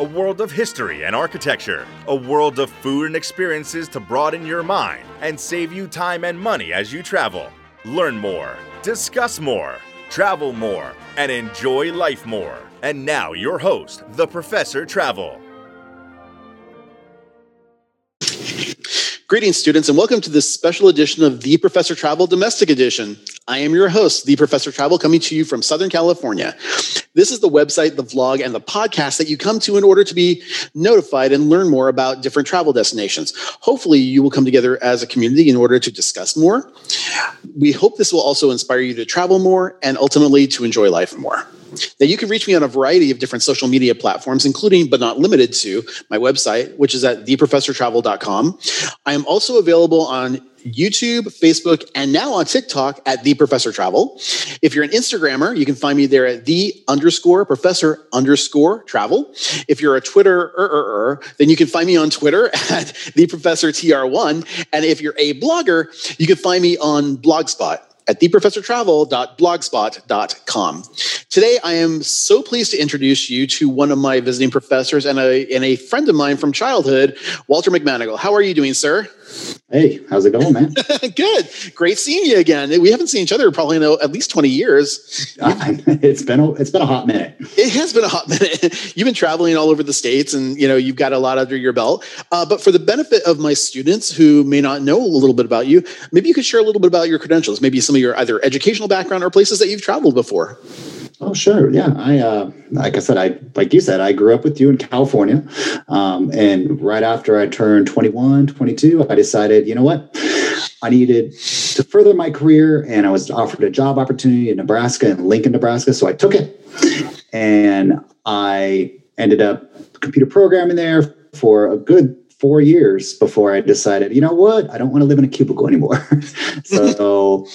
a world of history and architecture, a world of food and experiences to broaden your mind and save you time and money as you travel. Learn more, discuss more, travel more, and enjoy life more. And now, your host, the Professor Travel. Greetings, students, and welcome to this special edition of the Professor Travel Domestic Edition. I am your host, the Professor Travel, coming to you from Southern California. This is the website, the vlog, and the podcast that you come to in order to be notified and learn more about different travel destinations. Hopefully, you will come together as a community in order to discuss more. We hope this will also inspire you to travel more and ultimately to enjoy life more. Now, you can reach me on a variety of different social media platforms, including but not limited to my website, which is at theprofessortravel.com. I am also available on YouTube, Facebook, and now on TikTok at The Professor Travel. If you're an Instagrammer, you can find me there at the underscore professor underscore travel. If you're a Twitter, er, er, er, then you can find me on Twitter at The Professor TR1. And if you're a blogger, you can find me on Blogspot at theprofessortravel.blogspot.com. Today, I am so pleased to introduce you to one of my visiting professors and a, and a friend of mine from childhood, Walter McManigal. How are you doing, sir? Hey, how's it going, man? Good. Great seeing you again. We haven't seen each other probably in at least 20 years. it's been a, it's been a hot minute. It has been a hot minute. You've been traveling all over the states and you know, you've got a lot under your belt. Uh, but for the benefit of my students who may not know a little bit about you, maybe you could share a little bit about your credentials, maybe some of your either educational background or places that you've traveled before. Oh, sure. Yeah. I, uh, like I said, I, like you said, I grew up with you in California. Um, and right after I turned 21, 22, I decided, you know what? I needed to further my career and I was offered a job opportunity in Nebraska in Lincoln, Nebraska. So I took it and I ended up computer programming there for a good four years before I decided, you know what, I don't want to live in a cubicle anymore. so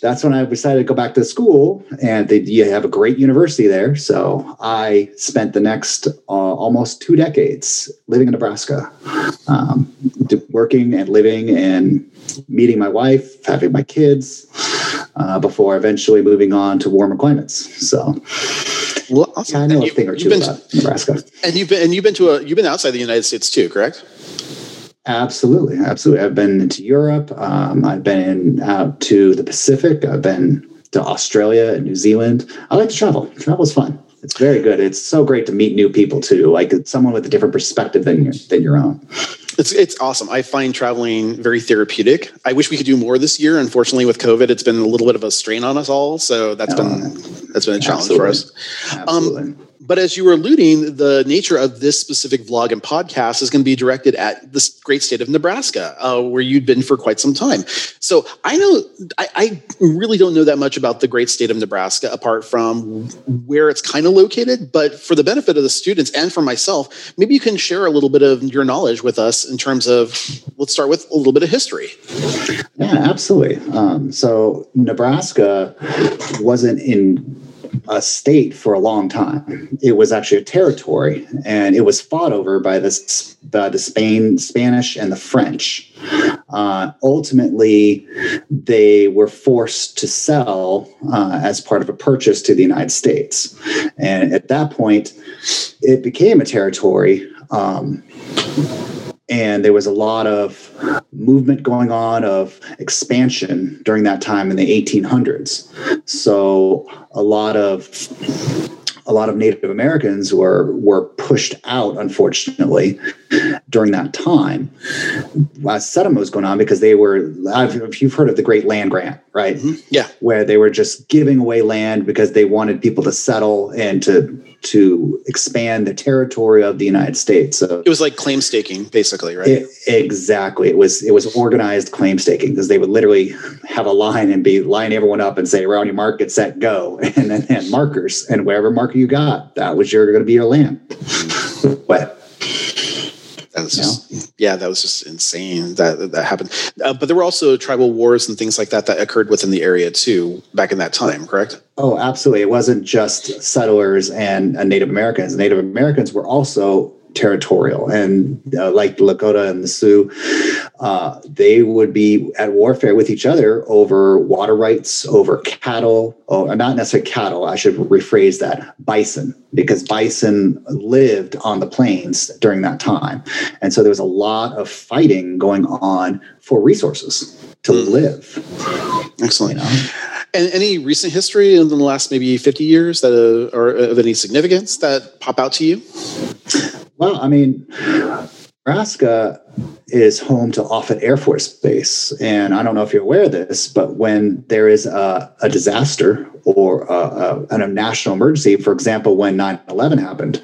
that's when I decided to go back to school, and they, you have a great university there. So I spent the next uh, almost two decades living in Nebraska, um, working and living and meeting my wife, having my kids, uh, before eventually moving on to warmer climates. So. Well, awesome. yeah, I know and a thing or two about Nebraska. And you've been and you've been to a you've been outside the United States too, correct? Absolutely, absolutely. I've been to Europe. Um, I've been out to the Pacific. I've been to Australia and New Zealand. I like to travel. Travel is fun. It's very good. It's so great to meet new people too, like someone with a different perspective than your than your own. It's it's awesome. I find traveling very therapeutic. I wish we could do more this year. Unfortunately, with COVID, it's been a little bit of a strain on us all. So that's oh, been that's been a challenge absolutely. for us. Absolutely. Um, but as you were alluding, the nature of this specific vlog and podcast is going to be directed at this great state of Nebraska, uh, where you'd been for quite some time. So I know I, I, really don't know that much about the great state of Nebraska, apart from where it's kind of located. But for the benefit of the students and for myself, maybe you can share a little bit of your knowledge with us in terms of. Let's start with a little bit of history. Yeah, absolutely. Um, so Nebraska wasn't in a state for a long time. It was actually a territory, and it was fought over by the by the Spain, Spanish, and the French. Uh, ultimately, they were forced to sell uh, as part of a purchase to the United States, and at that point, it became a territory. Um, and there was a lot of movement going on of expansion during that time in the 1800s so a lot of a lot of Native Americans were were pushed out, unfortunately, during that time. Uh, settlement was going on because they were. If you've heard of the Great Land Grant, right? Mm-hmm. Yeah, where they were just giving away land because they wanted people to settle and to to expand the territory of the United States. So it was like claim staking, basically, right? It, exactly. It was it was organized claim staking because they would literally have a line and be line everyone up and say, "Around your mark, get set, go," and then and markers and wherever marker you got, that was your going to be your land. That's just yeah, that was just insane that that happened. Uh, but there were also tribal wars and things like that that occurred within the area too back in that time, correct? Oh, absolutely. It wasn't just settlers and, and Native Americans. Native Americans were also territorial and uh, like the Lakota and the Sioux, uh, they would be at warfare with each other over water rights, over cattle, or not necessarily cattle. I should rephrase that bison, because bison lived on the plains during that time, and so there was a lot of fighting going on for resources to mm. live. Excellent. You know? And any recent history in the last maybe 50 years that uh, are of any significance that pop out to you? Well, I mean, Nebraska is home to Offutt Air Force Base. And I don't know if you're aware of this, but when there is a, a disaster or a, a, a, national emergency, for example, when 9 11 happened,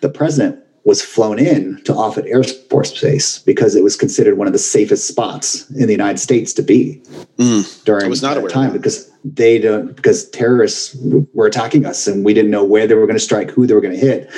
the president was flown in to Offutt Air Force Base because it was considered one of the safest spots in the United States to be mm, during that time because they don't because terrorists were attacking us and we didn't know where they were going to strike, who they were going to hit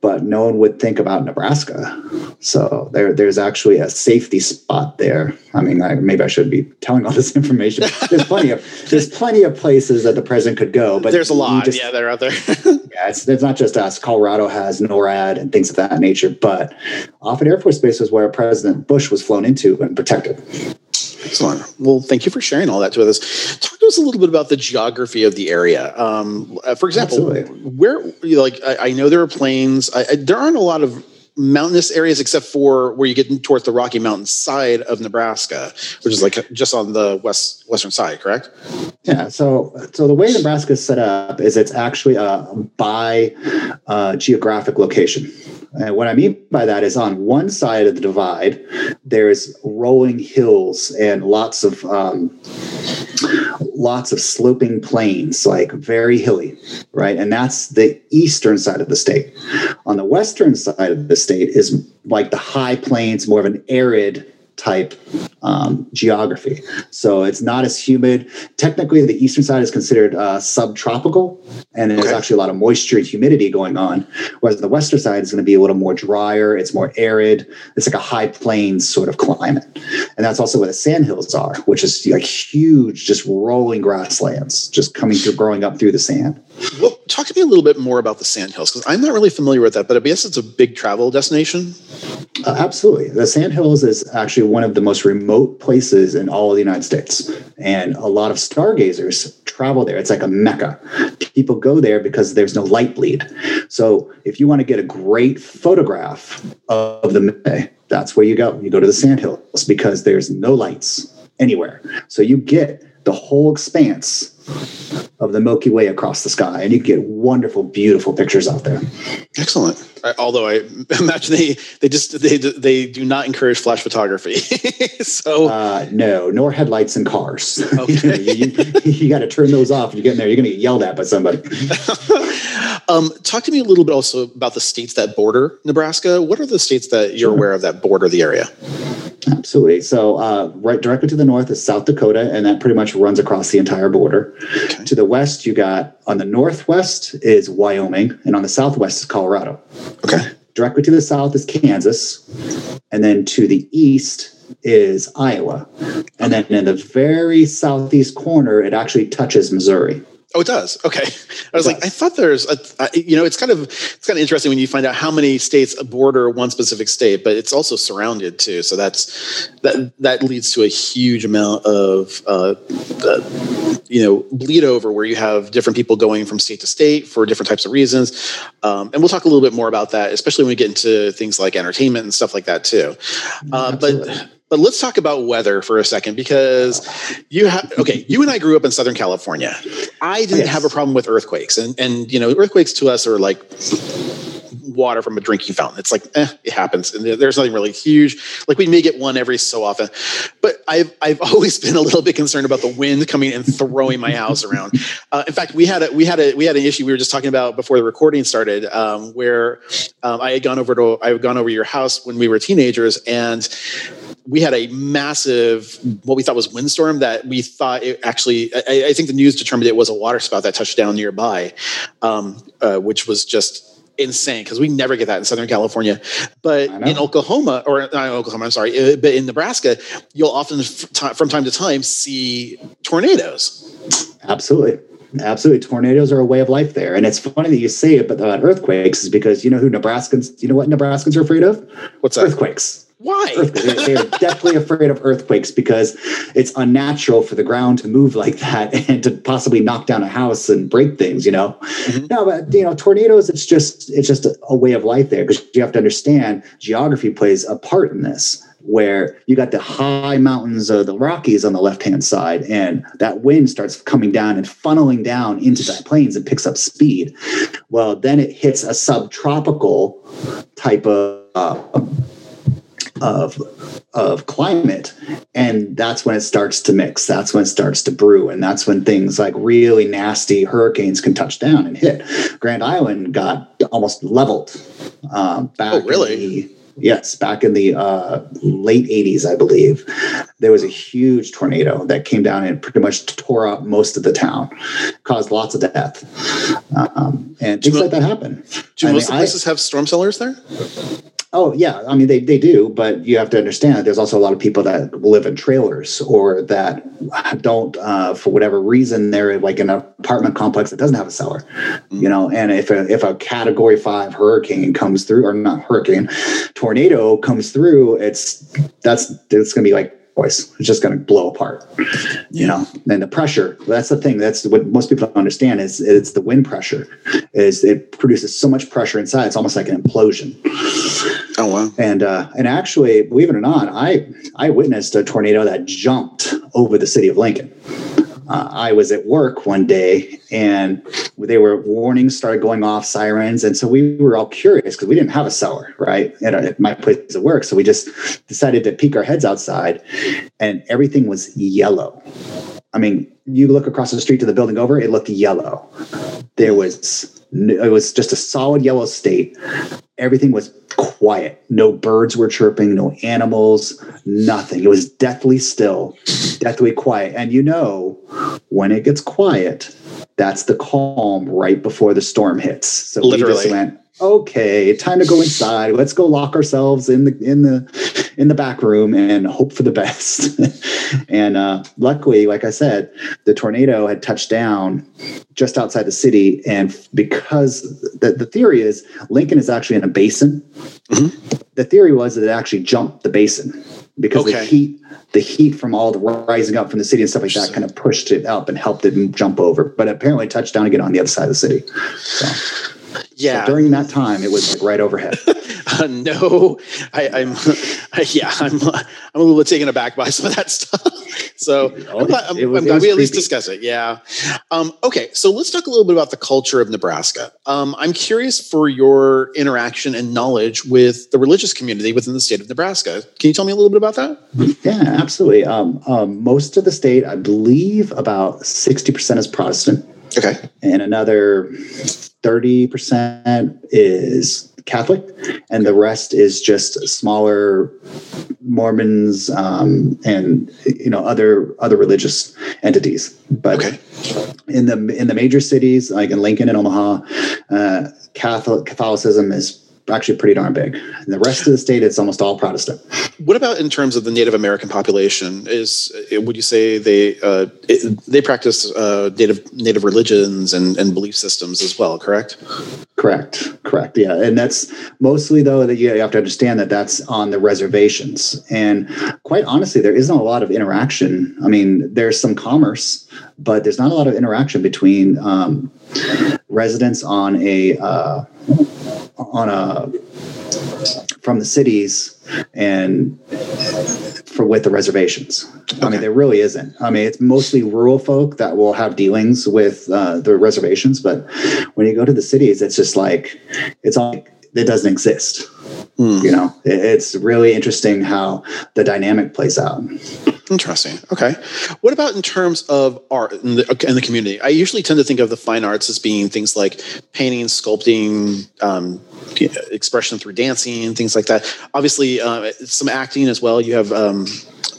but no one would think about Nebraska. So there, there's actually a safety spot there. I mean, I, maybe I should be telling all this information. There's plenty of there's plenty of places that the president could go, but there's a lot. Just, yeah, they're out there. yeah, it's, it's not just us. Colorado has NORAD and things of that nature, but Offutt Air Force Base was where President Bush was flown into and protected. Excellent. Well, thank you for sharing all that with us. Talk to us a little bit about the geography of the area. Um, uh, for example, Absolutely. where like I, I, know there are plains. I, I, there aren't a lot of mountainous areas except for where you get towards the Rocky Mountain side of Nebraska, which is like just on the west western side, correct? Yeah. So so the way Nebraska is set up is it's actually a by uh, geographic location. And what I mean by that is on one side of the divide, there's rolling hills and lots of um, lots of sloping plains, like very hilly, right? And that's the eastern side of the state. On the western side of the state is like the high plains, more of an arid type um, geography. So it's not as humid. Technically, the eastern side is considered uh, subtropical, and there's okay. actually a lot of moisture and humidity going on. Whereas the western side is going to be a little more drier. It's more arid. It's like a high plains sort of climate, and that's also where the sandhills are, which is like huge, just rolling grasslands, just coming through, growing up through the sand. Well, talk to me a little bit more about the sandhills because I'm not really familiar with that, but I guess it's a big travel destination. Uh, absolutely, the sandhills is actually one of the most remote places in all of the United States. And a lot of stargazers travel there. It's like a mecca. People go there because there's no light bleed. So if you want to get a great photograph of the May, that's where you go. You go to the sandhills because there's no lights anywhere. So you get the whole expanse of the Milky Way across the sky, and you get wonderful, beautiful pictures out there. Excellent. Although I imagine they they just they they do not encourage flash photography. so uh, no, nor headlights in cars. Okay. you, you, you got to turn those off. When you get in there, you're going to get yelled at by somebody. um, talk to me a little bit also about the states that border Nebraska. What are the states that you're sure. aware of that border the area? Absolutely. So, uh, right directly to the north is South Dakota, and that pretty much runs across the entire border. Okay. To the west, you got on the northwest is Wyoming, and on the southwest is Colorado. Okay. Directly to the south is Kansas, and then to the east is Iowa, and then in the very southeast corner, it actually touches Missouri. Oh, it does. Okay. I was like, I thought there's a, you know, it's kind of it's kind of interesting when you find out how many states border one specific state, but it's also surrounded too. So that's that that leads to a huge amount of uh, uh, you know bleed over where you have different people going from state to state for different types of reasons, um, and we'll talk a little bit more about that, especially when we get into things like entertainment and stuff like that too. Uh, but but let's talk about weather for a second because you have okay, you and I grew up in Southern California. I didn't yes. have a problem with earthquakes, and and you know earthquakes to us are like water from a drinking fountain. It's like, eh, it happens. And there's nothing really huge. Like we may get one every so often. But I've, I've always been a little bit concerned about the wind coming and throwing my house around. Uh, in fact, we had a, we had a, we had an issue we were just talking about before the recording started, um, where um, I had gone over to, I had gone over your house when we were teenagers and we had a massive, what we thought was windstorm that we thought it actually, I, I think the news determined it was a waterspout that touched down nearby, um, uh, which was just insane because we never get that in Southern California. But in Oklahoma, or not in Oklahoma, I'm sorry, uh, but in Nebraska, you'll often from time to time see tornadoes. Absolutely. Absolutely. Tornadoes are a way of life there. And it's funny that you say it but about earthquakes is because you know who Nebraskans, you know what Nebraskans are afraid of? What's that? Earthquakes. Why? They, are deathly afraid of earthquakes because it's unnatural for the ground to move like that and to possibly knock down a house and break things, you know? Mhm. No, but you know, tornadoes, it's just it's just a, a way of life there because you have to understand geography plays a part in this where you got the high mountains of the Rockies on the left hand side, and that wind starts coming down and funneling down into the plains and picks up speed. Well, then it hits a subtropical type of uh, of of climate. And that's when it starts to mix. That's when it starts to brew. And that's when things like really nasty hurricanes can touch down and hit. Grand island got almost leveled um, back Oh, really? in the, yes back in the uh, late 80s i believe. There was a huge tornado that came down and pretty much tore up most of the town caused lots of death. Um, and things mo- like that happen. Do I most mean, the I- places have storm cellars there? Oh yeah, I mean they they do, but you have to understand that there's also a lot of people that live in trailers or that don't, uh, for whatever reason, they're like in an apartment complex that doesn't have a cellar, you know. And if a if a Category Five hurricane comes through, or not hurricane, tornado comes through, it's that's it's going to be like it's just going to blow apart, you know. And the pressure, that's the thing. That's what most people don't understand is it's the wind pressure. Is it produces so much pressure inside, it's almost like an implosion. Oh wow. And uh, and actually, believe it or not, I I witnessed a tornado that jumped over the city of Lincoln. Uh, I was at work one day, and they were warnings started going off, sirens, and so we were all curious because we didn't have a cellar right at, at my place of work. So we just decided to peek our heads outside, and everything was yellow. I mean, you look across the street to the building over, it looked yellow. There was it was just a solid yellow state. Everything was quiet. No birds were chirping, no animals, nothing. It was deathly still, deathly quiet. And you know, when it gets quiet, that's the calm right before the storm hits. So we just went, okay, time to go inside. Let's go lock ourselves in the in the in the back room and hope for the best. and uh, luckily, like I said, the tornado had touched down just outside the city, and because the, the theory is Lincoln is actually in a basin. Mhm. The theory was that it actually jumped the basin because the heat the heat from all the rising up from the city and stuff like that kind of pushed it up and helped it jump over. But apparently, it touched down again on the other side of the city. So, Yeah. so during that time, it was like right overhead. Uh, no, I, I'm, I, yeah, I'm, I'm a little taken aback by some of that stuff. So I'm I'm, was- I'm glad we at least discuss it. Yeah. Um, okay, so let's talk a little bit about the culture of Nebraska. Um, I'm curious for your interaction and knowledge with the religious community within the state of Nebraska. Can you tell me a little bit about that? Yeah, absolutely. Um, um, most of the state, I believe, about sixty percent is Protestant, Okay. and another thirty percent is Catholic, and the rest is just smaller Mormons um, and you know other other religious entities. But Okay. in the in the major cities like in Lincoln and Omaha, uh, Catholic Catholicism is actually pretty darn big. In the rest of the state, it's almost all Protestant. What about in terms of the Native American population? Is would you say they uh, it, they practice uh, native native religions and, and belief systems as well? Correct. Correct. Correct. Yeah. And that's mostly, though, that you have to understand that that's on the reservations. And quite honestly, there isn't a lot of interaction. I mean, there's some commerce, but there's not a lot of interaction between um, residents on a, uh, on a, from the cities and for with the reservations. I mean, there really isn't. I mean, it's mostly rural folk that will have dealings with uh, the reservations, but when you go to the cities, it's just like it's all it doesn't exist. Hmm. You know, It- it's really interesting how the dynamic plays out. Interesting. Okay. What about in terms of art in the, in the community? I usually tend to think of the fine arts as being things like painting, sculpting, um, you know, expression through dancing and things like that. Obviously, uh, some acting as well. You have um,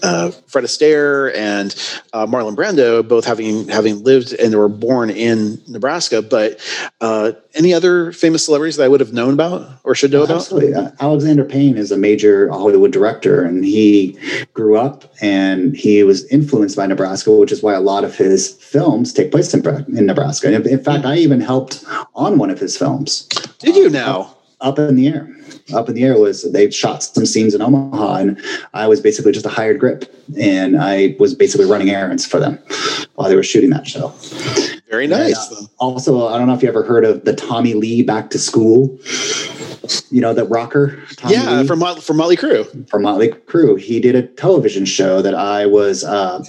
uh, Fred Astaire and uh, Marlon Brando, both having having lived and were born in Nebraska. But uh, any other famous celebrities that I would have known about or should know about? Absolutely. Uh, Alexander Payne is a major Hollywood director, and he grew up and he was influenced by Nebraska, which is why a lot of his films take place in, in Nebraska. In, in fact, I even helped on one of his films. Did you now? Up, up in the air up in the air was they shot some scenes in Omaha, and I was basically just a hired grip, and I was basically running errands for them while they were shooting that show. Very nice. And, uh, also, I don't know if you ever heard of the Tommy Lee Back to School. You know the rocker, Tommy yeah, Lee, from Mot- from Motley Crue. From Motley Crue, he did a television show that I was uh,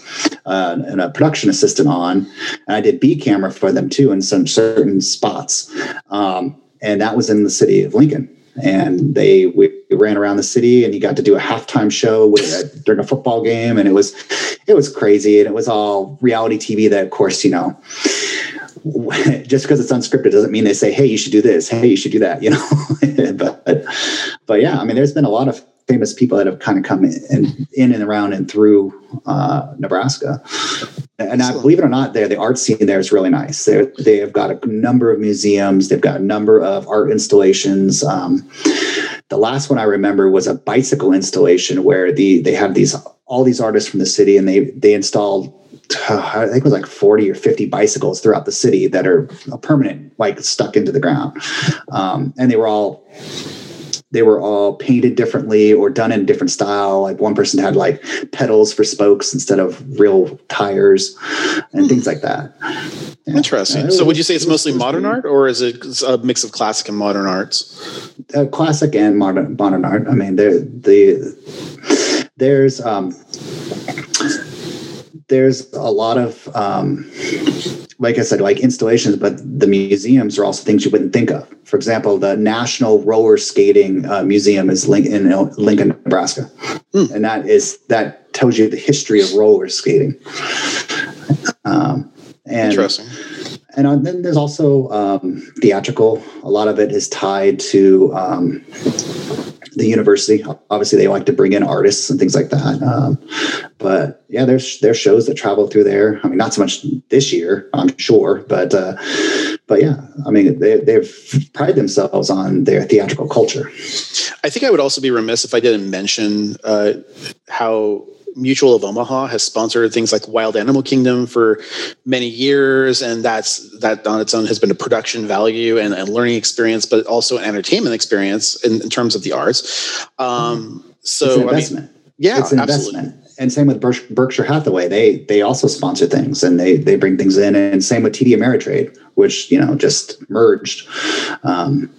uh, a production assistant on, and I did B camera for them too in some certain spots, um, and that was in the city of Lincoln. And they we ran around the city and he got to do a halftime show with, uh, during a football game and it was it was crazy and it was all reality tv that of course you know just because it's unscripted doesn't mean they say hey you should do this hey you should do that you know but but yeah i mean there's been a lot of famous people that have kind of come in, in and around and through uh, Nebraska. And I, believe it or not, there the art scene there is really nice. They they have got a number of museums. They've got a number of art installations. Um, the last one I remember was a bicycle installation where the they have these all these artists from the city and they they installed I think it was like 40 or 50 bicycles throughout the city that are permanent, like stuck into the ground. Um, and they were all they were all painted differently or done in a different style. Like one person had like pedals for spokes instead of real tires and things like that. Yeah. Interesting. Uh, so would you say it's mostly modern art or is it a mix of classic and modern arts? Uh, classic and modern modern art. I mean, there the there's um there's a lot of um like I said, like installations, but the museums are also things you wouldn't think of. For example, the National Roller Skating uh, Museum is in Lincoln, Nebraska, mm. and that is that tells you the history of roller skating. Um, and, Interesting. And then there's also um, theatrical. A lot of it is tied to um, the university. Obviously, they like to bring in artists and things like that. Um, but yeah, there's there's shows that travel through there. I mean, not so much this year, I'm sure, but uh, but yeah, I mean, they, they've prided themselves on their theatrical culture. I think I would also be remiss if I didn't mention uh, how Mutual of Omaha has sponsored things like Wild Animal Kingdom for many years, and that's that on its own has been a production value and a learning experience, but also an entertainment experience in, in terms of the arts. Um, so, investment. I mean, yeah, it's an absolutely. investment and same with Berkshire Hathaway. They they also sponsor things and they they bring things in, and same with TD Ameritrade, which you know just merged. Um,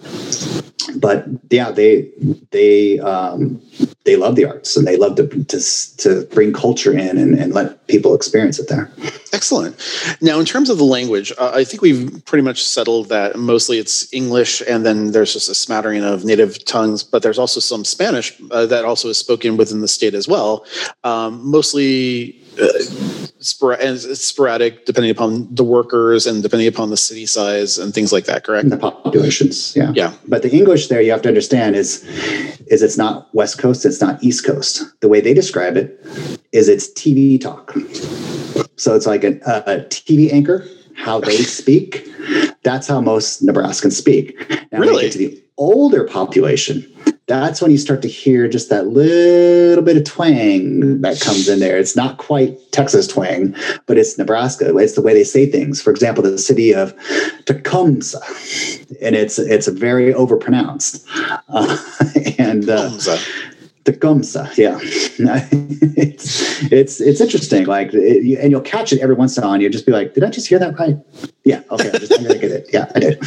but yeah, they they um, they love the arts and they love to to, to bring culture in and, and let people experience it there. Excellent. Now, in terms of the language, uh, I think we've pretty much settled that mostly it's English, and then there's just a smattering of native tongues, but there's also some Spanish uh, that also is spoken within the state as well. Um, mostly uh, and it's sporadic depending upon the workers and depending upon the city size and things like that correct? The populations yeah. Yeah. But the english there you have to understand is is it's not west coast it's not east coast. The way they describe it is it's tv talk. So it's like a, a tv anchor how they speak. That's how most nebraskans speak. Now really? to the older population that's when you start to hear just that little bit of twang that comes in there. It's not quite Texas twang, but it's Nebraska. It's the way they say things. For example, the city of Tecumseh, and it's it's very overpronounced. Uh, and uh, Tecumseh, yeah, it's it's it's interesting. Like, it, and you'll catch it every once in a while. And you'll just be like, "Did I just hear that right?" Yeah, okay, I just, I'm gonna get it. Yeah, I did.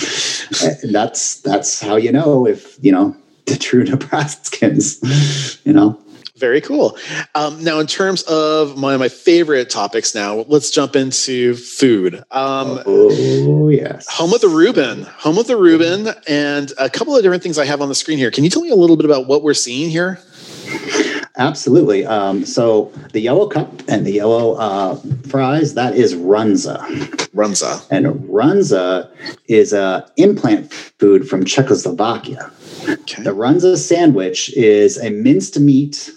And that's that's how you know if you know the true Nebraskans, you know. Very cool. Um, now, in terms of one of my favorite topics, now let's jump into food. Um, oh yes, home of the Reuben, home of the Reuben, and a couple of different things I have on the screen here. Can you tell me a little bit about what we're seeing here? Absolutely. Um, so the yellow cup and the yellow uh, fries, that is runza. Runza. And runza is a implant food from Czechoslovakia. Okay. The runza sandwich is a minced meat,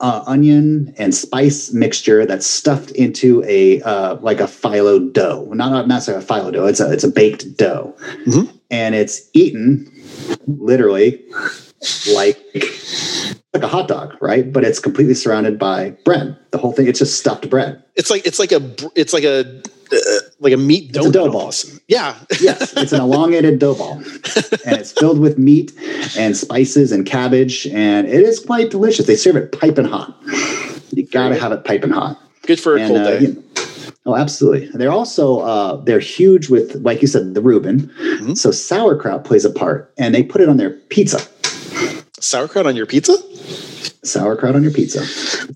uh, onion, and spice mixture that's stuffed into a uh, like a phyllo dough. Not not necessarily a phyllo dough. It's a it's a baked dough, mm-hmm. and it's eaten literally like like a hot dog, right? But it's completely surrounded by bread. The whole thing, it's just stuffed bread. It's like it's like a it's like a uh, like a meat dough, dough ball. Yeah. yes, it's an elongated dough ball, and it's filled with meat and spices and cabbage, and it is quite delicious. They serve it piping hot. You got to have it piping hot. Good for a and, cold uh, day. You know, Oh, absolutely. They're also uh, they're huge with, like you said, the Reuben. Mm-hmm. So sauerkraut plays a part, and they put it on their pizza. Sauerkraut on your pizza? Sauerkraut on your pizza.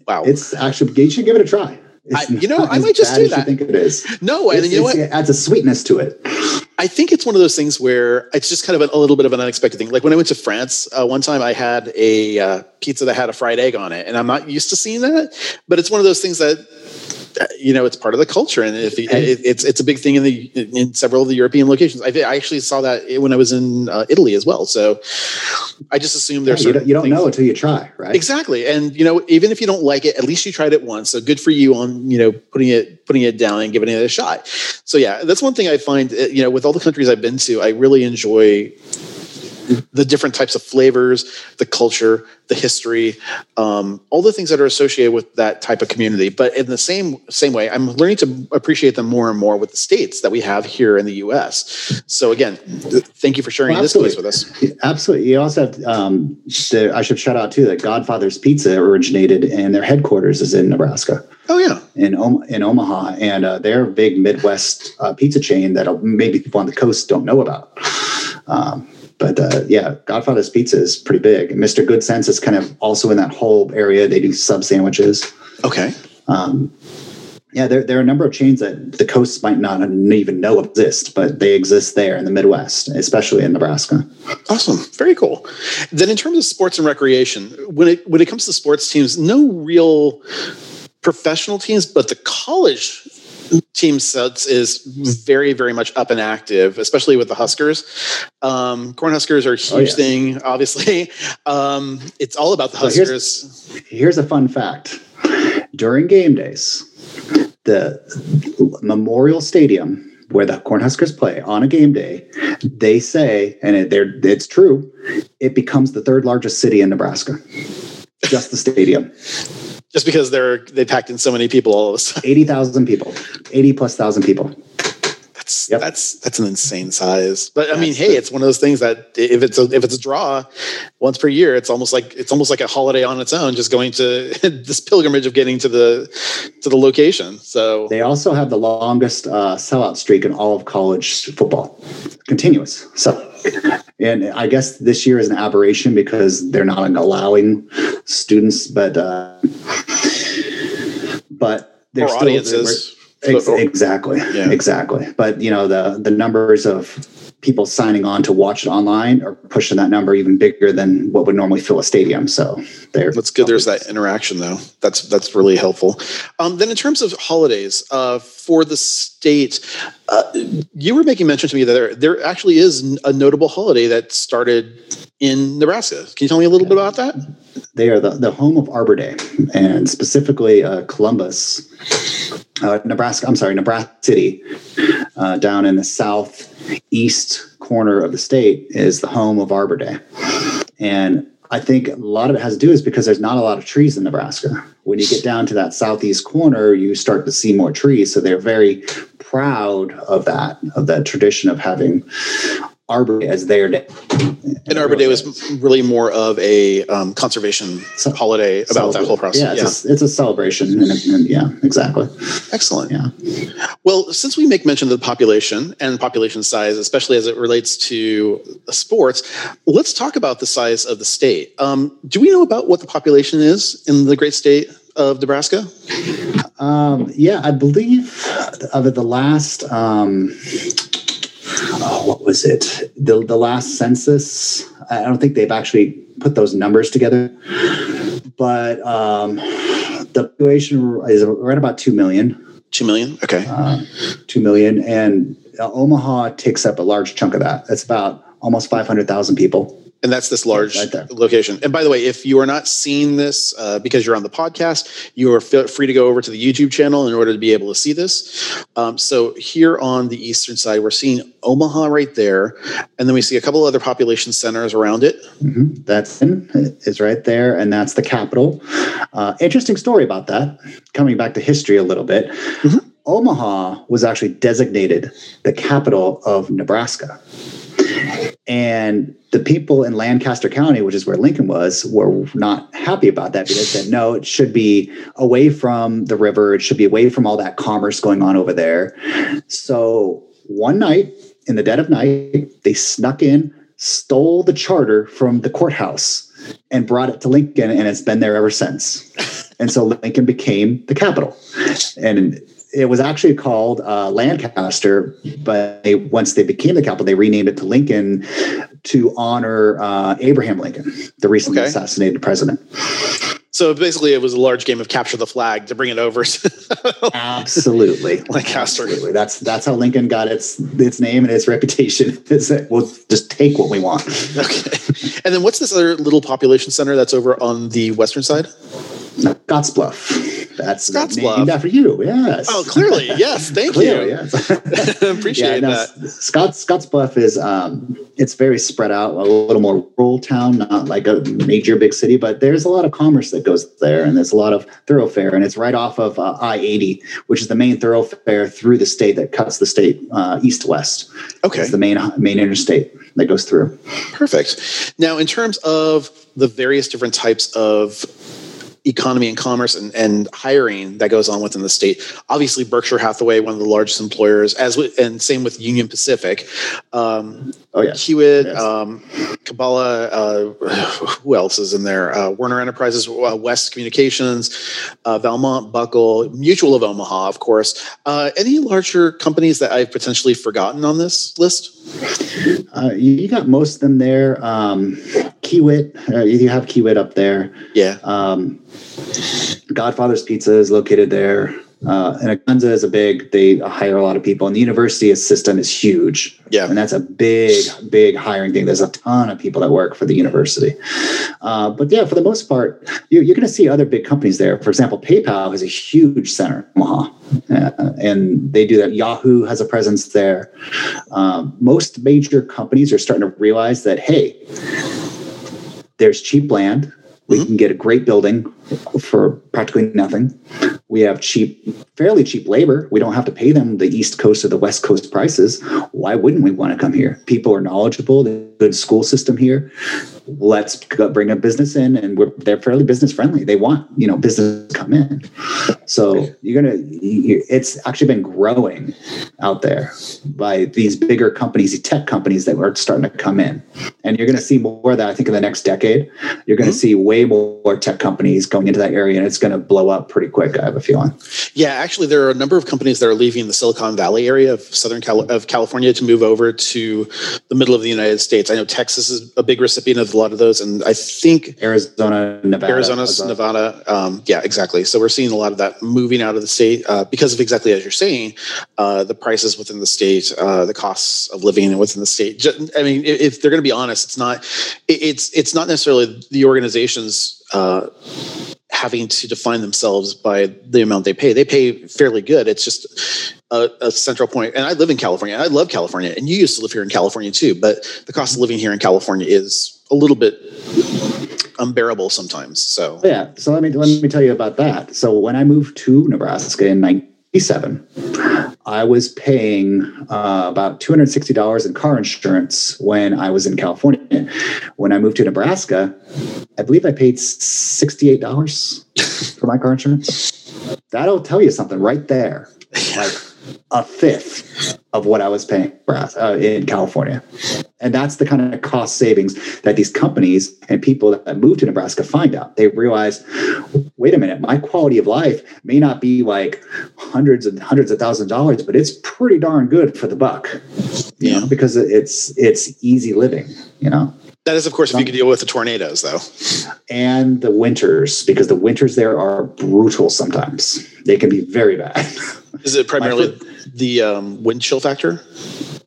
Wow. It's actually you should give it a try. I, you know, I might just do that. I think it is. No, and you know what? It adds a sweetness to it. I think it's one of those things where it's just kind of a, a little bit of an unexpected thing. Like when I went to France, uh, one time I had a uh, pizza that had a fried egg on it, and I'm not used to seeing that. But it's one of those things that you know it's part of the culture. And if it, it's it's a big thing in the in several of the european locations. I, I actually saw that when i was in uh, italy as well. So i just assume there's yeah, you don't, you don't know until you try right? Exactly. And you know even if you don't like it at least you tried it once. So good for you on you know putting it putting it down and giving it a shot. So yeah that's one thing i find uh, you know with all the countries i've been to i really enjoy the different types of flavors, the culture, the history, um, all the things that are associated with that type of community. But in the same same way, I'm learning to appreciate them more and more with the states that we have here in the U.S. So again, thank you for sharing well, this with us. Absolutely. You also have um, the, I should shout out too that Godfather's Pizza originated and their headquarters is in Nebraska. Oh yeah, in in Omaha, and uh, they're a big Midwest uh, pizza chain that maybe people on the coast don't know about. Um, but uh, yeah, Godfather's Pizza is pretty big. Mr. Goodcents is kind of also in that whole area. They do sub sandwiches. Okay. Um, yeah, there, there are a number of chains that the coasts might not even know exist, but they exist there in the Midwest, especially in Nebraska. Awesome, very cool. Then, in terms of sports and recreation, when it when it comes to sports teams, no real professional teams, but the college team sets is very very much up and active especially with the huskers. Um cornhuskers are a huge oh, yeah. thing obviously. Um it's all about the huskers so here's, here's a fun fact. During game days the memorial stadium where the cornhuskers play on a game day they say and it, it's true it becomes the third largest city in nebraska. Just the stadium just because they're they packed in so many people all of a sudden. Eighty thousand people, eighty plus thousand people. That's yep. that's that's an insane size. But I mean, hey, it's one of those things that if it's a if it's a draw once per year, it's almost like it's almost like a holiday on its own. Just going to this pilgrimage of getting to the to the location. So they also have the longest uh, sellout streak in all of college football, continuous. So and I guess this year is an aberration because they're not allowing students, but uh, but they're still audiences. Ex- exactly, yeah. exactly. But you know the the numbers of people signing on to watch it online are pushing that number even bigger than what would normally fill a stadium. So there, that's good. There's that interaction though. That's that's really helpful. Um, then in terms of holidays uh, for the state, uh, you were making mention to me that there there actually is a notable holiday that started in Nebraska. Can you tell me a little bit about that? They are the, the home of Arbor Day, and specifically uh, Columbus, uh, Nebraska. I'm sorry, Nebraska City, uh, down in the southeast corner of the state, is the home of Arbor Day, and I think a lot of it has to do is because there's not a lot of trees in Nebraska. When you get down to that southeast corner, you start to see more trees. So they're very proud of that, of that tradition of having Arbor Day as their day. And Arbor Day was really more of a um, conservation so, holiday about that whole process. Yeah, it's, yeah. A, it's a celebration. And, and, yeah, exactly. Excellent. Yeah. Well, since we make mention of the population and population size, especially as it relates to sports, let's talk about the size of the state. Um, do we know about what the population is in the great state of Nebraska? Um, yeah, I believe of the last. Um, oh, was it? The the last census. I don't think they've actually put those numbers together, but um, the population is right about two million. Two million. Okay. Uh, two million, and uh, Omaha takes up a large chunk of that. That's about almost five hundred thousand people. And that's this large Right location. And by the way, if you are not seeing this uh, because you're on the podcast, you are f- free to go over to the YouTube channel in order to be able to see this. Um, so here on the eastern side, we're seeing Omaha right there, and then we see a couple other population centers around it. Mhm. That's is right there, and that's the capital. Uh, interesting story about that. Coming back to history a little bit, Mhm. Omaha was actually designated the capital of Nebraska, and the people in Lancaster County, which is where Lincoln was, were not happy about that because they said no, it should be away from the river. It should be away from all that commerce going on over there. So one night, in the dead of night, they snuck in, stole the charter from the courthouse, and brought it to Lincoln, and it's been there ever since. And so Lincoln became the capital, and it was actually called uh, Lancaster, but they, once they became the capital, they renamed it to Lincoln to honor uh, Abraham Lincoln, the recently Okay. assassinated president. So basically, it was a large game of capture the flag to bring it over. Absolutely, Lancaster. Absolutely. That's that's how Lincoln got its its name and its reputation. Is that we'll just take what we want. okay. And then what's this other little population center that's over on the western side? Scottsbluff. That's Scottsbluff. named after you. Yes. Oh, clearly, yes. Thank Clearly, you. yes. Appreciate no, that. Scotts bluff is um, it's very spread out, a little more rural town, not like a major big city, but there's a lot of commerce that goes there, and there's a lot of thoroughfare, and it's right off of uh, I-80, which is the main thoroughfare through the state that cuts the state uh, east to west. Okay. It's the main main interstate that goes through. Perfect. Now, in terms of the various different types of economy and commerce and, and hiring that goes on within the state, obviously Berkshire Hathaway, one of the largest employers, as with, and same with Union Pacific, um, Oh yeah. Hewitt, Yes. um, Cabela's, uh, who else is in there? Uh, Werner Enterprises, uh, West Communications, uh, Valmont, Buckle, Mutual of Omaha, of course. Uh, any larger companies that I've potentially forgotten on this list? Uh, you, got most of them there. Um, Kiewit, uh, you have Kiewit up there. Yeah. Um, Godfather's Pizza is located there. Uh, and Agunza is a big, they hire a lot of people. And the university system is huge. Yeah. And that's a big, big hiring thing. There's a ton of people that work for the university. Uh, but yeah, for the most part, you, you're going to see other big companies there. For example, PayPal has a huge center in Omaha. Uh, and they do that. Yahoo has a presence there. Um, most major companies are starting to realize that, hey, there's cheap land. We Mhm. can get a great building for practically nothing. We have cheap, fairly cheap labor. We don't have to pay them the East Coast or the West Coast prices. Why wouldn't we want to come here? People are knowledgeable. There's a good school system here. Let's bring a business in, and we're, they're fairly business friendly. They want you know business to come in. So you're gonna. It's actually been growing out there by these bigger companies, these tech companies that are starting to come in, and you're going to see more of that. I think in the next decade, you're going to Mhm. see way more tech companies going into that area, and it's going to blow up pretty quick. I have a feeling. Yeah, actually, there are a number of companies that are leaving the Silicon Valley area of Southern Cal- of California to move over to the middle of the United States. I know Texas is a big recipient of a lot of those, and I think Arizona, Nevada, Arizona. Nevada. Um, yeah, exactly. So we're seeing a lot of that moving out of the state uh, because of exactly as you're saying, uh, the prices within the state, uh, the costs of living within the state. I mean, if, if they're going to be honest, it's not. It's it's not necessarily the organizations. Uh, having to define themselves by the amount they pay. They pay fairly good. It's just a, a central point. And I live in California. I love California, and you used to live here in California too. But the cost of living here in California is a little bit unbearable sometimes. So Yeah. So let me let me tell you about that. So when I moved to Nebraska in '97, I was paying uh, about two hundred sixty dollars in car insurance when I was in California. When I moved to Nebraska, I believe I paid sixty-eight dollars for my car insurance. That'll tell you something right there. Like a fifth of what I was paying uh, in California. And that's the kind of cost savings that these companies and people that move to Nebraska find out. They realize, wait a minute, my quality of life may not be like hundreds and hundreds of thousands of dollars, but it's pretty darn good for the buck. You Yeah. know, because it's it's easy living, you know. that is, of course, if you could deal with the tornadoes, though. And the winters, because the winters there are brutal sometimes. They can be very bad. Is it primarily the um, wind chill factor?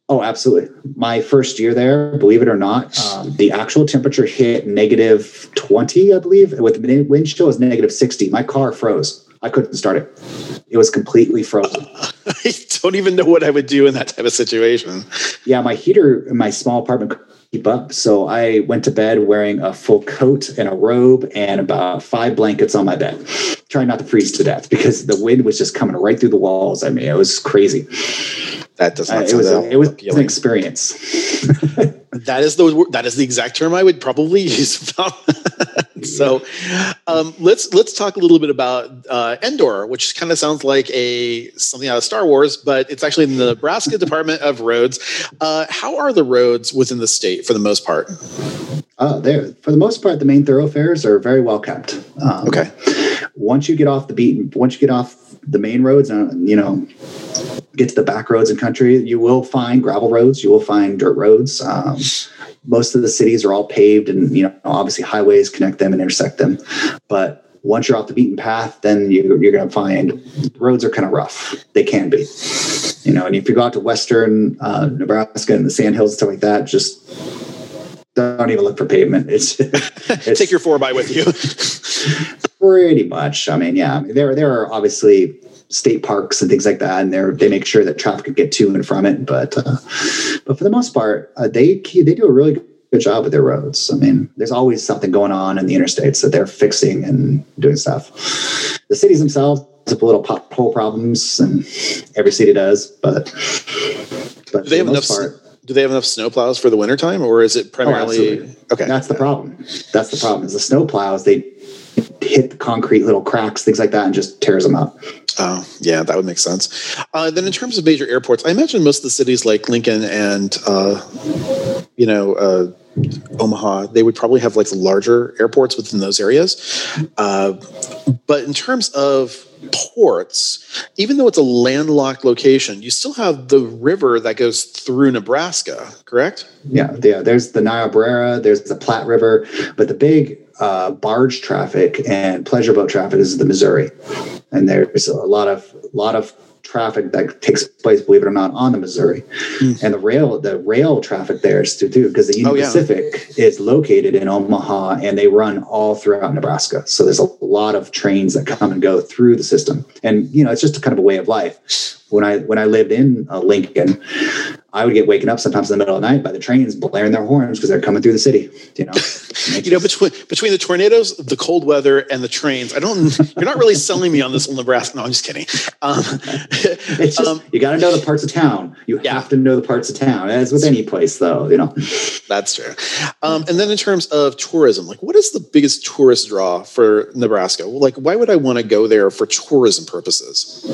Oh, absolutely. My first year there, believe it or not, um, the actual temperature hit negative 20, I believe. With the wind chill was negative 60. My car froze. I couldn't start it. It was completely frozen. I don't even know what I would do in that type of situation. Yeah, my heater in my small apartment keep up. So I went to bed wearing a full coat and a robe and about five blankets on my bed, trying not to freeze to death because the wind was just coming right through the walls. I mean, it was crazy. That does not. Uh, it was a, it was an experience. that is the that is the exact term I would probably use. so, um, let's let's talk a little bit about uh, Endor, which kind of sounds like a something out of Star Wars, but it's actually in the Nebraska Department of Roads. Uh, how are the roads within the state for the most part? Uh, there, for the most part, the main thoroughfares are very well kept. Um, okay. Once you get off the beaten, once you get off the main roads, uh, you know, get to the back roads and country, you will find gravel roads, you will find dirt roads. Um, most of the cities are all paved, and you know, obviously highways connect them and intersect them. But once you're off the beaten path, then you, are going to find roads are kind of rough. They can be, you know. And if you go out to western uh, Nebraska and the sandhills and stuff like that, just don't even look for pavement. It's, it's take your four by with you. pretty much. I mean, yeah, there there are obviously state parks and things like that, and they they make sure that traffic can get to and from it. But uh, but for the most part, uh, they they do a really good job with their roads. I mean, there's always something going on in the interstates that they're fixing and doing stuff. The cities themselves have a little pothole problems, and every city does. But but do they have the enough? Part, do they have enough snowplows for the wintertime, or is it primarily oh, okay? That's the problem. That's the problem. Is the snowplows they hit the concrete little cracks, things like that, and just tears them up. Oh, yeah, that would make sense. Uh, then, in terms of major airports, I imagine most of the cities like Lincoln and, uh, you know, uh, Omaha, they would probably have like larger airports within those areas. Uh, but in terms of ports, even though it's a landlocked location, you still have the river that goes through Nebraska, correct? Yeah, yeah. There's the Niobrara, there's the Platte River, but the big uh, barge traffic and pleasure boat traffic is the Missouri, and there's a lot of lot of traffic that takes place, believe it or not, on the Missouri, mm. and the rail the rail traffic there is too too because the Union oh, yeah. Pacific is located in Omaha and they run all throughout Nebraska. So there's a lot of trains that come and go through the system, and you know it's just a kind of a way of life. When I when I lived in uh, Lincoln, I would get waken up sometimes in the middle of the night by the trains blaring their horns because they're coming through the city. You know, you know between between the tornadoes, the cold weather, and the trains. I don't. You're not really selling me on this little Nebraska. No, I'm just kidding. Um, it's just um, you got to know the parts of town. You yeah. have to know the parts of town. As with any place, though, you know. That's true. Um, and then in terms of tourism, like what is the biggest tourist draw for Nebraska? Like, why would I want to go there for tourism purposes?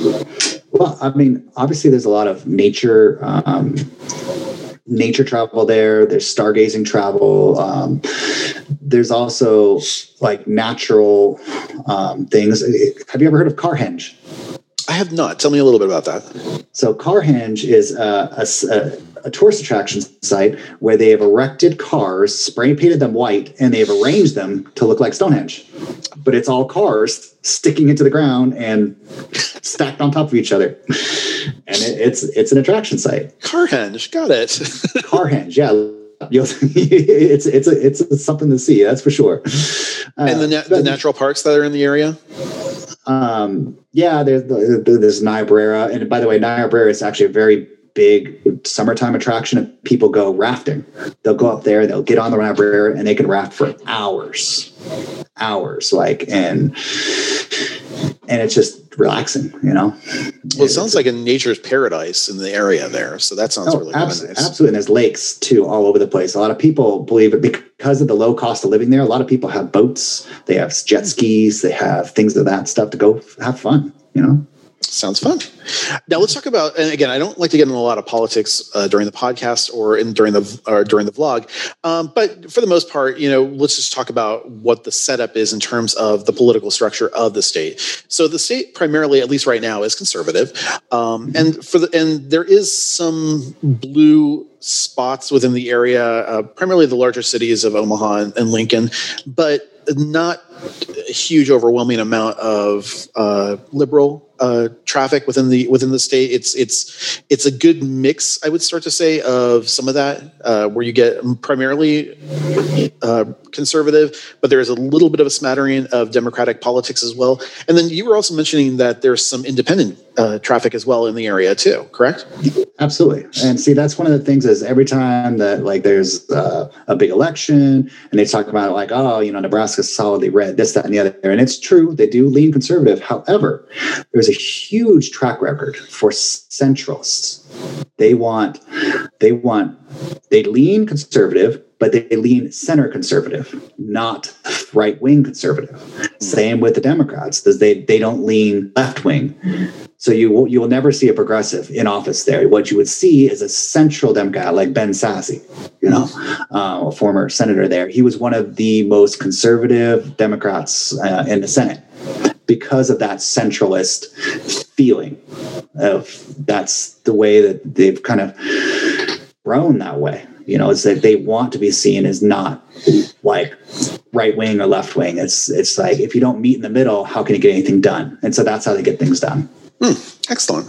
Well, I mean, obviously, there's a lot of nature. Um, nature travel there. There's stargazing travel. Um, there's also like natural um, things. Have you ever heard of Carhenge? I have not. Tell me a little bit about that. So Carhenge is a, a, a, tourist attraction site where they have erected cars, spray painted them white, and they've arranged them to look like Stonehenge. But it's all cars sticking into the ground and stacked on top of each other. And it, it's it's an attraction site. Carhenge, got it. Carhenge, yeah. it's it's a, it's something to see. That's for sure. Uh, and the, na- the natural parks that are in the area. Um, yeah, there's there's Niobrara, and by the way, Niobrara is actually a very big summertime attraction. And people go rafting. They'll go up there, they'll get on the Niobrara, and they can raft for hours, hours. Like and and it's just relaxing, you know. Well, it sounds like a nature's paradise in the area there. So that sounds oh, really, nice. Absolutely. And there's lakes too all over the place. A lot of people believe it because of the low cost of living there. A lot of people have boats, they have jet hmm. skis, they have things of that stuff to go have fun, you know. Sounds fun. Now let's talk about. And again, I don't like to get into a lot of politics uh, during the podcast or in during the or during the vlog, um, but for the most part, you know, let's just talk about what the setup is in terms of the political structure of the state. So the state, primarily, at least right now, is conservative, um, and for the and there is some blue spots within the area, uh, primarily the larger cities of Omaha and, and Lincoln, but not a huge, overwhelming amount of uh, liberal uh, traffic within the within the state. It's it's it's a good mix, I would start to say, of some of that uh, where you get primarily uh, conservative, but there is a little bit of a smattering of democratic politics as well. And then you were also mentioning that there's some independent uh, traffic as well in the area too, correct? Absolutely. And see, that's one of the things is every time that like there's uh, a big election and they talk about like, oh, you know, Nebraska's solidly red, this, that, and the other. And it's true, they do lean conservative. However, there's a huge track record for centralists. They want, they want, they lean conservative, but they lean center conservative, not right wing conservative. Same with the Democrats, they they don't lean left wing. So you will you will never see a progressive in office there. What you would see is a central Democrat like Ben Sasse, you know, uh, a former senator there. He was one of the most conservative Democrats uh, in the Senate because of that centralist feeling of that's the way that they've kind of grown that way you know it's that they want to be seen as not like right wing or left wing it's it's like if you don't meet in the middle how can you get anything done? And so that's how they get things done. Mm, excellent.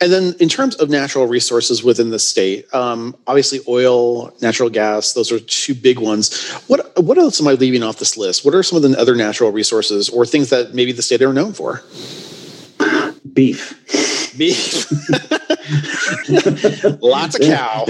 And then in terms of natural resources within the state um, obviously oil natural gas those are two big ones. What what else am i leaving off this list? What are some of the other natural resources or things that maybe the state are known for? Beef beef. Lots of cow.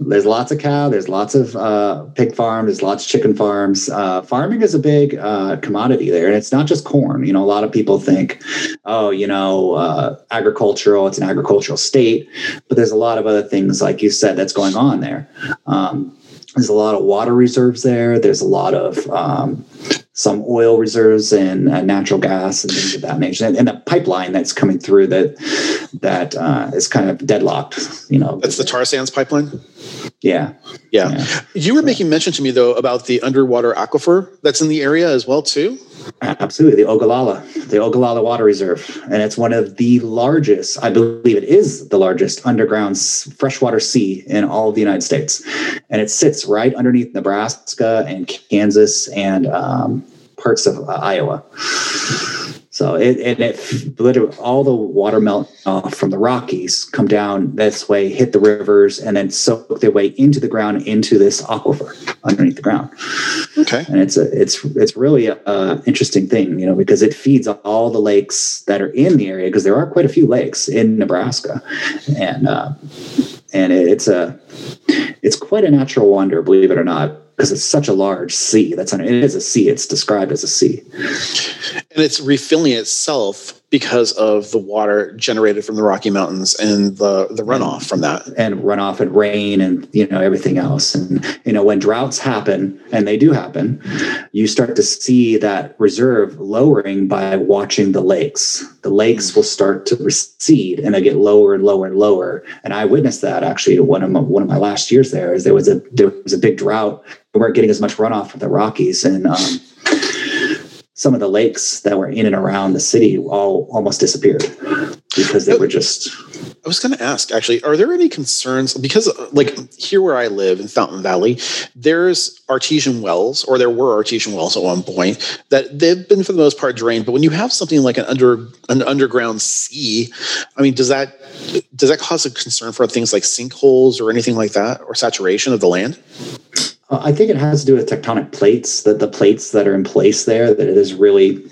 There's lots of cow. There's lots of uh, pig farms. There's lots of chicken farms. Uh, farming is a big uh, commodity there and it's not just corn. You know a lot of people think oh you know uh, agricultural it's an agricultural state but there's a lot of other things like you said that's going on there. Um, there's a lot of water reserves there. There's a lot of um, some oil reserves and uh, natural gas and things of that nature, and, and the pipeline that's coming through that that uh, is kind of deadlocked. You know, that's the tar sands pipeline. Yeah. yeah, yeah. You were making mention to me though about the underwater aquifer that's in the area as well too. Absolutely, the Ogallala, the Ogallala Water Reserve, and it's one of the largest. I believe it is the largest underground freshwater sea in all of the United States, and it sits right underneath Nebraska and Kansas and um, parts of uh, Iowa. So it, and it literally all the water melt uh, from the Rockies come down this way, hit the rivers, and then soak their way into the ground into this aquifer underneath the ground. Okay, and it's a it's it's really a, a interesting thing, you know, because it feeds all the lakes that are in the area because there are quite a few lakes in Nebraska, and uh, and it's a it's quite a natural wonder, believe it or not because it's such a large sea. That's an, it is a sea. It's described as a sea, and it's refilling itself because of the water generated from the Rocky Mountains and the the runoff from that, and runoff and rain and you know everything else. And you know when droughts happen, and they do happen, you start to see that reserve lowering by watching the lakes. The lakes will start to recede and they get lower and lower and lower. And I witnessed that actually one of my, one of my last years there. Is there was a there was a big drought we weren't getting as much runoff from the Rockies, and um, some of the lakes that were in and around the city all almost disappeared because they oh, were just. I was going to ask actually, are there any concerns because uh, like here where I live in Fountain Valley, there's artesian wells or there were artesian wells at one point that they've been for the most part drained. But when you have something like an under an underground sea, I mean, does that does that cause a concern for things like sinkholes or anything like that or saturation of the land? I think it has to do with tectonic plates, that the plates that are in place there, that it is really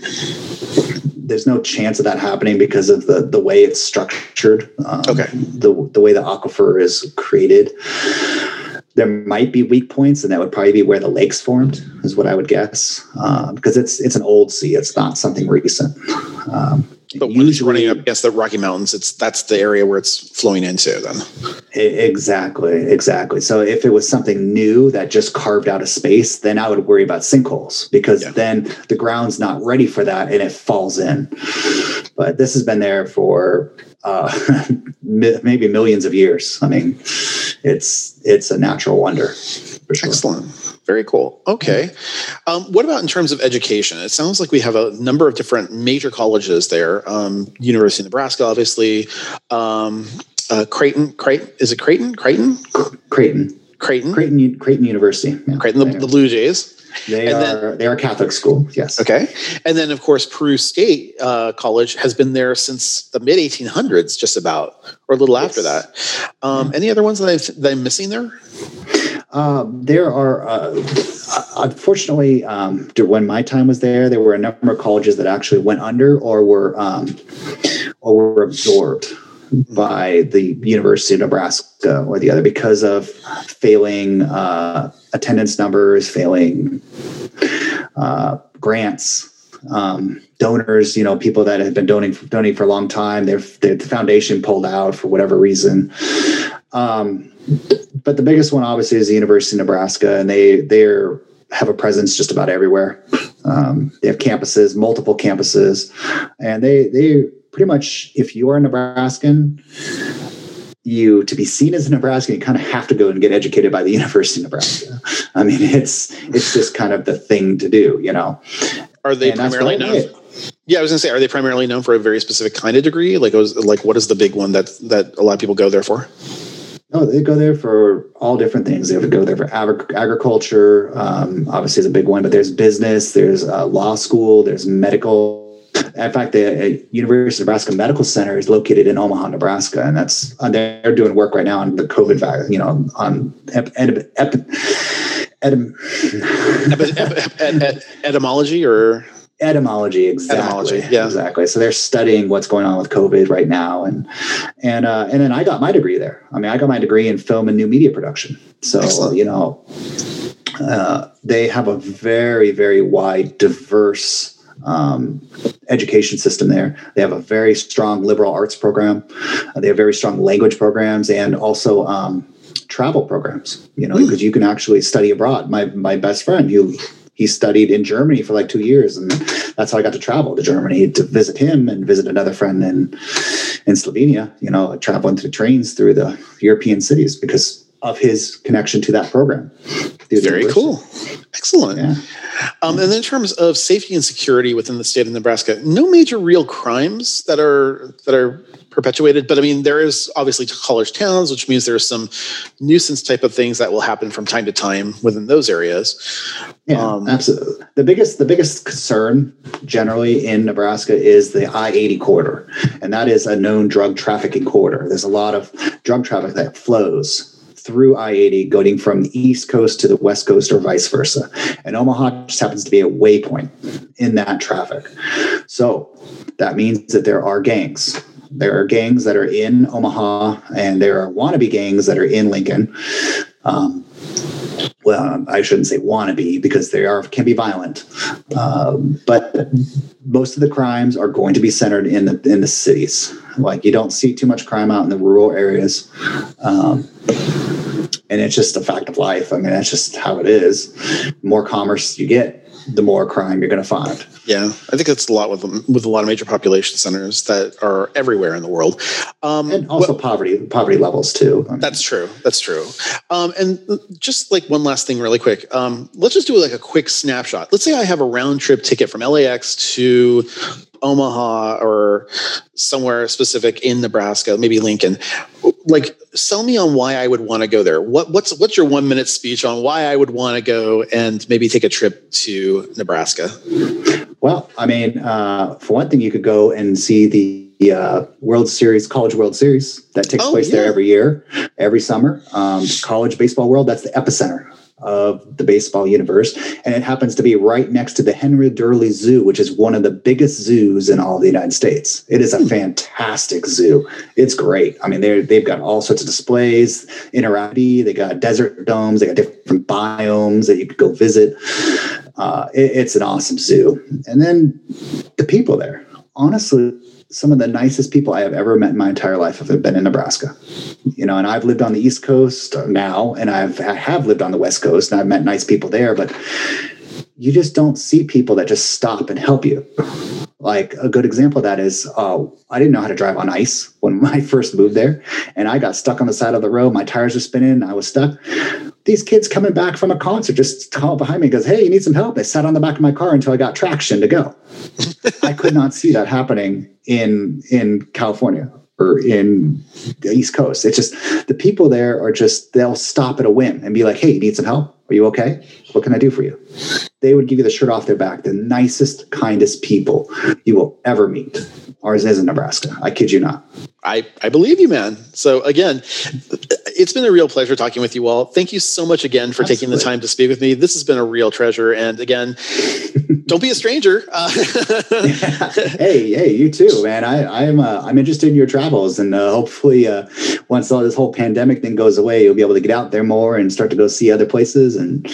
there's no chance of that happening because of the the way it's structured. Um, okay. The the way the aquifer is created. There might be weak points, and that would probably be where the lakes formed, is what I would guess, uh, because it's it's an old sea. It's not something recent. Um, but when it's running up against the Rocky Mountains, it's that's the area where it's flowing into. Then exactly, exactly. So if it was something new that just carved out a space, then I would worry about sinkholes because yeah. then the ground's not ready for that and it falls in. But this has been there for uh, maybe millions of years. I mean, it's it's a natural wonder. Sure. Excellent. Very cool. Okay. Um, what about in terms of education? It sounds like we have a number of different major colleges there. Um, University of Nebraska, obviously. Um, uh, Creighton, Creighton, is it Creighton? Creighton? Creighton. Creighton. Creighton, Creighton University. Yeah. Creighton, the, the, Blue Jays. They and are then, they are Catholic school. Yes. Okay, and then of course Peru State uh, College has been there since the mid 1800s, just about, or a little yes. after that. Um, yeah. Any other ones that, that I'm missing there? Um, there are, uh, unfortunately, um, when my time was there, there were a number of colleges that actually went under or were um, or were absorbed by the University of Nebraska or the other because of failing uh, attendance numbers, failing uh, grants, um, donors. You know, people that have been donating donating for a long time. Their the foundation pulled out for whatever reason. Um, but the biggest one, obviously, is the University of Nebraska, and they they're have a presence just about everywhere. Um, they have campuses, multiple campuses, and they they pretty much, if you are a Nebraskan, you to be seen as a Nebraskan, you kind of have to go and get educated by the University of Nebraska. I mean, it's it's just kind of the thing to do, you know. Are they and primarily known? Yeah, I was gonna say, are they primarily known for a very specific kind of degree? Like, was, like what is the big one that that a lot of people go there for? No, they go there for all different things. They would go there for agri- agriculture, um, obviously is a big one, but there's business, there's uh, law school, there's medical in fact, the uh, University of Nebraska Medical Center is located in Omaha, Nebraska, and that's uh, they're doing work right now on the COVID virus. You know, on ep, ep, ep, etym, etymology or? Etymology exactly. Etymology, yeah. Exactly. So they're studying what's going on with covid right now and and uh, and then i got my degree there. I mean i got my degree in film and new media production. So Excellent. you know uh, they have a very very wide diverse um, education system there. They have a very strong liberal arts program. Uh, they have very strong language programs and also um, travel programs. You know, because mm. you can actually study abroad. My my best friend, he he studied in Germany for like two years, and that's how I got to travel to Germany to visit him and visit another friend in in Slovenia. You know, traveling through trains through the European cities because of his connection to that program. Very cool. Excellent. Yeah. Um, and in terms of safety and security within the state of Nebraska, no major real crimes that are that are perpetuated. But I mean, there is obviously college towns, which means there's some nuisance type of things that will happen from time to time within those areas. Yeah, um, absolutely. The biggest the biggest concern generally in Nebraska is the I eighty corridor, and that is a known drug trafficking corridor. There's a lot of drug traffic that flows through I 80 going from the East Coast to the West Coast or vice versa. And Omaha just happens to be a waypoint in that traffic. So that means that there are gangs. There are gangs that are in Omaha, and there are wannabe gangs that are in Lincoln. Um, well, I shouldn't say wannabe because they are can be violent, um, but most of the crimes are going to be centered in the in the cities. Like you don't see too much crime out in the rural areas. Um, and it's just a fact of life. I mean, that's just how it is. The more commerce you get, the more crime you're going to find. Yeah, I think that's a lot with with a lot of major population centers that are everywhere in the world, um, and also well, poverty poverty levels too. I mean, that's true. That's true. Um, and just like one last thing, really quick. Um, let's just do like a quick snapshot. Let's say I have a round trip ticket from LAX to Omaha or somewhere specific in Nebraska, maybe Lincoln. Like, sell me on why I would want to go there. What, what's what's your one minute speech on why I would want to go and maybe take a trip to Nebraska? Well, I mean, uh, for one thing, you could go and see the uh, World Series, College World Series that takes oh, place yeah. there every year, every summer. Um, college baseball world, that's the epicenter of the baseball universe. And it happens to be right next to the Henry Doorly Zoo, which is one of the biggest zoos in all the United States. It is a hmm. fantastic zoo. It's great. I mean, they've got all sorts of displays, interactivity, they got desert domes, they got different biomes that you could go visit. Uh, it, it's an awesome zoo. And then the people there, honestly, some of the nicest people I have ever met in my entire life have been in Nebraska. You know, and I've lived on the East Coast now, and I've I have lived on the West Coast, and I've met nice people there. But you just don't see people that just stop and help you. Like a good example of that is uh, I didn't know how to drive on ice when I first moved there, and I got stuck on the side of the road. My tires were spinning. I was stuck. These kids coming back from a concert just call behind me and goes, "Hey, you need some help?" They sat on the back of my car until I got traction to go. I could not see that happening in in California or in the East Coast. It's just the people there are just they'll stop at a whim and be like, "Hey, you need some help? Are you okay? What can I do for you?" They would give you the shirt off their back. The nicest, kindest people you will ever meet. Ours is in Nebraska. I kid you not. I, I believe you, man. So again, it's been a real pleasure talking with you all. Thank you so much again for Absolutely. taking the time to speak with me. This has been a real treasure. And again, don't be a stranger. Uh, hey, hey, you too, man. I, I'm uh, I'm interested in your travels, and uh, hopefully, uh, once all this whole pandemic thing goes away, you'll be able to get out there more and start to go see other places and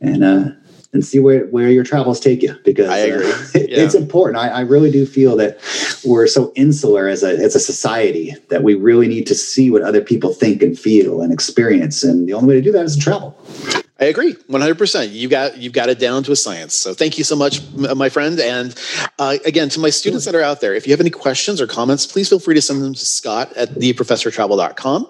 and uh, and see where, where your travels take you because I agree. Uh, yeah. it's important. I, I, really do feel that we're so insular as a, as a society that we really need to see what other people think and feel and experience. And the only way to do that is to travel. I agree, one hundred percent. You got you've got it down to a science. So thank you so much, my friend. And uh, again, to my students that are out there, if you have any questions or comments, please feel free to send them to Scott at theprofessortravel.com.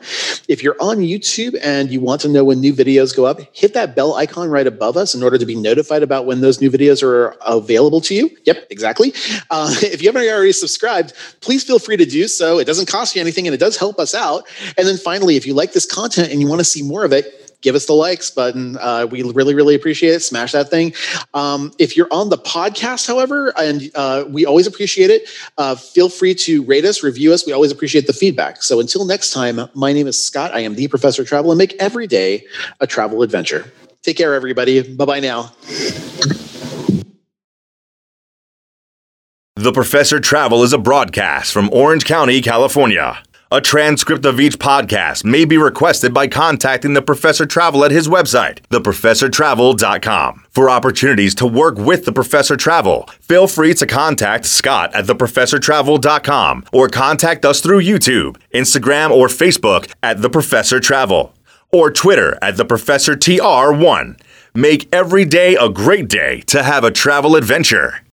If you're on YouTube and you want to know when new videos go up, hit that bell icon right above us in order to be notified about when those new videos are available to you. Yep, exactly. Uh, if you haven't already subscribed, please feel free to do so. It doesn't cost you anything, and it does help us out. And then finally, if you like this content and you want to see more of it give us the likes button. Uh, we really, really appreciate it. Smash that thing. Um, if you're on the podcast, however, and uh, we always appreciate it, uh, feel free to rate us, review us. We always appreciate the feedback. So until next time, my name is Scott. I am the Professor of Travel and make every day a travel adventure. Take care, everybody. Bye bye now. The Professor Travel is a broadcast from Orange County, California. A transcript of each podcast may be requested by contacting the Professor Travel at his website, theprofessortravel.com. For opportunities to work with the Professor Travel, feel free to contact Scott at theprofessortravel.com or contact us through YouTube, Instagram, or Facebook at The Professor Travel or Twitter at The Professor TR1. Make every day a great day to have a travel adventure.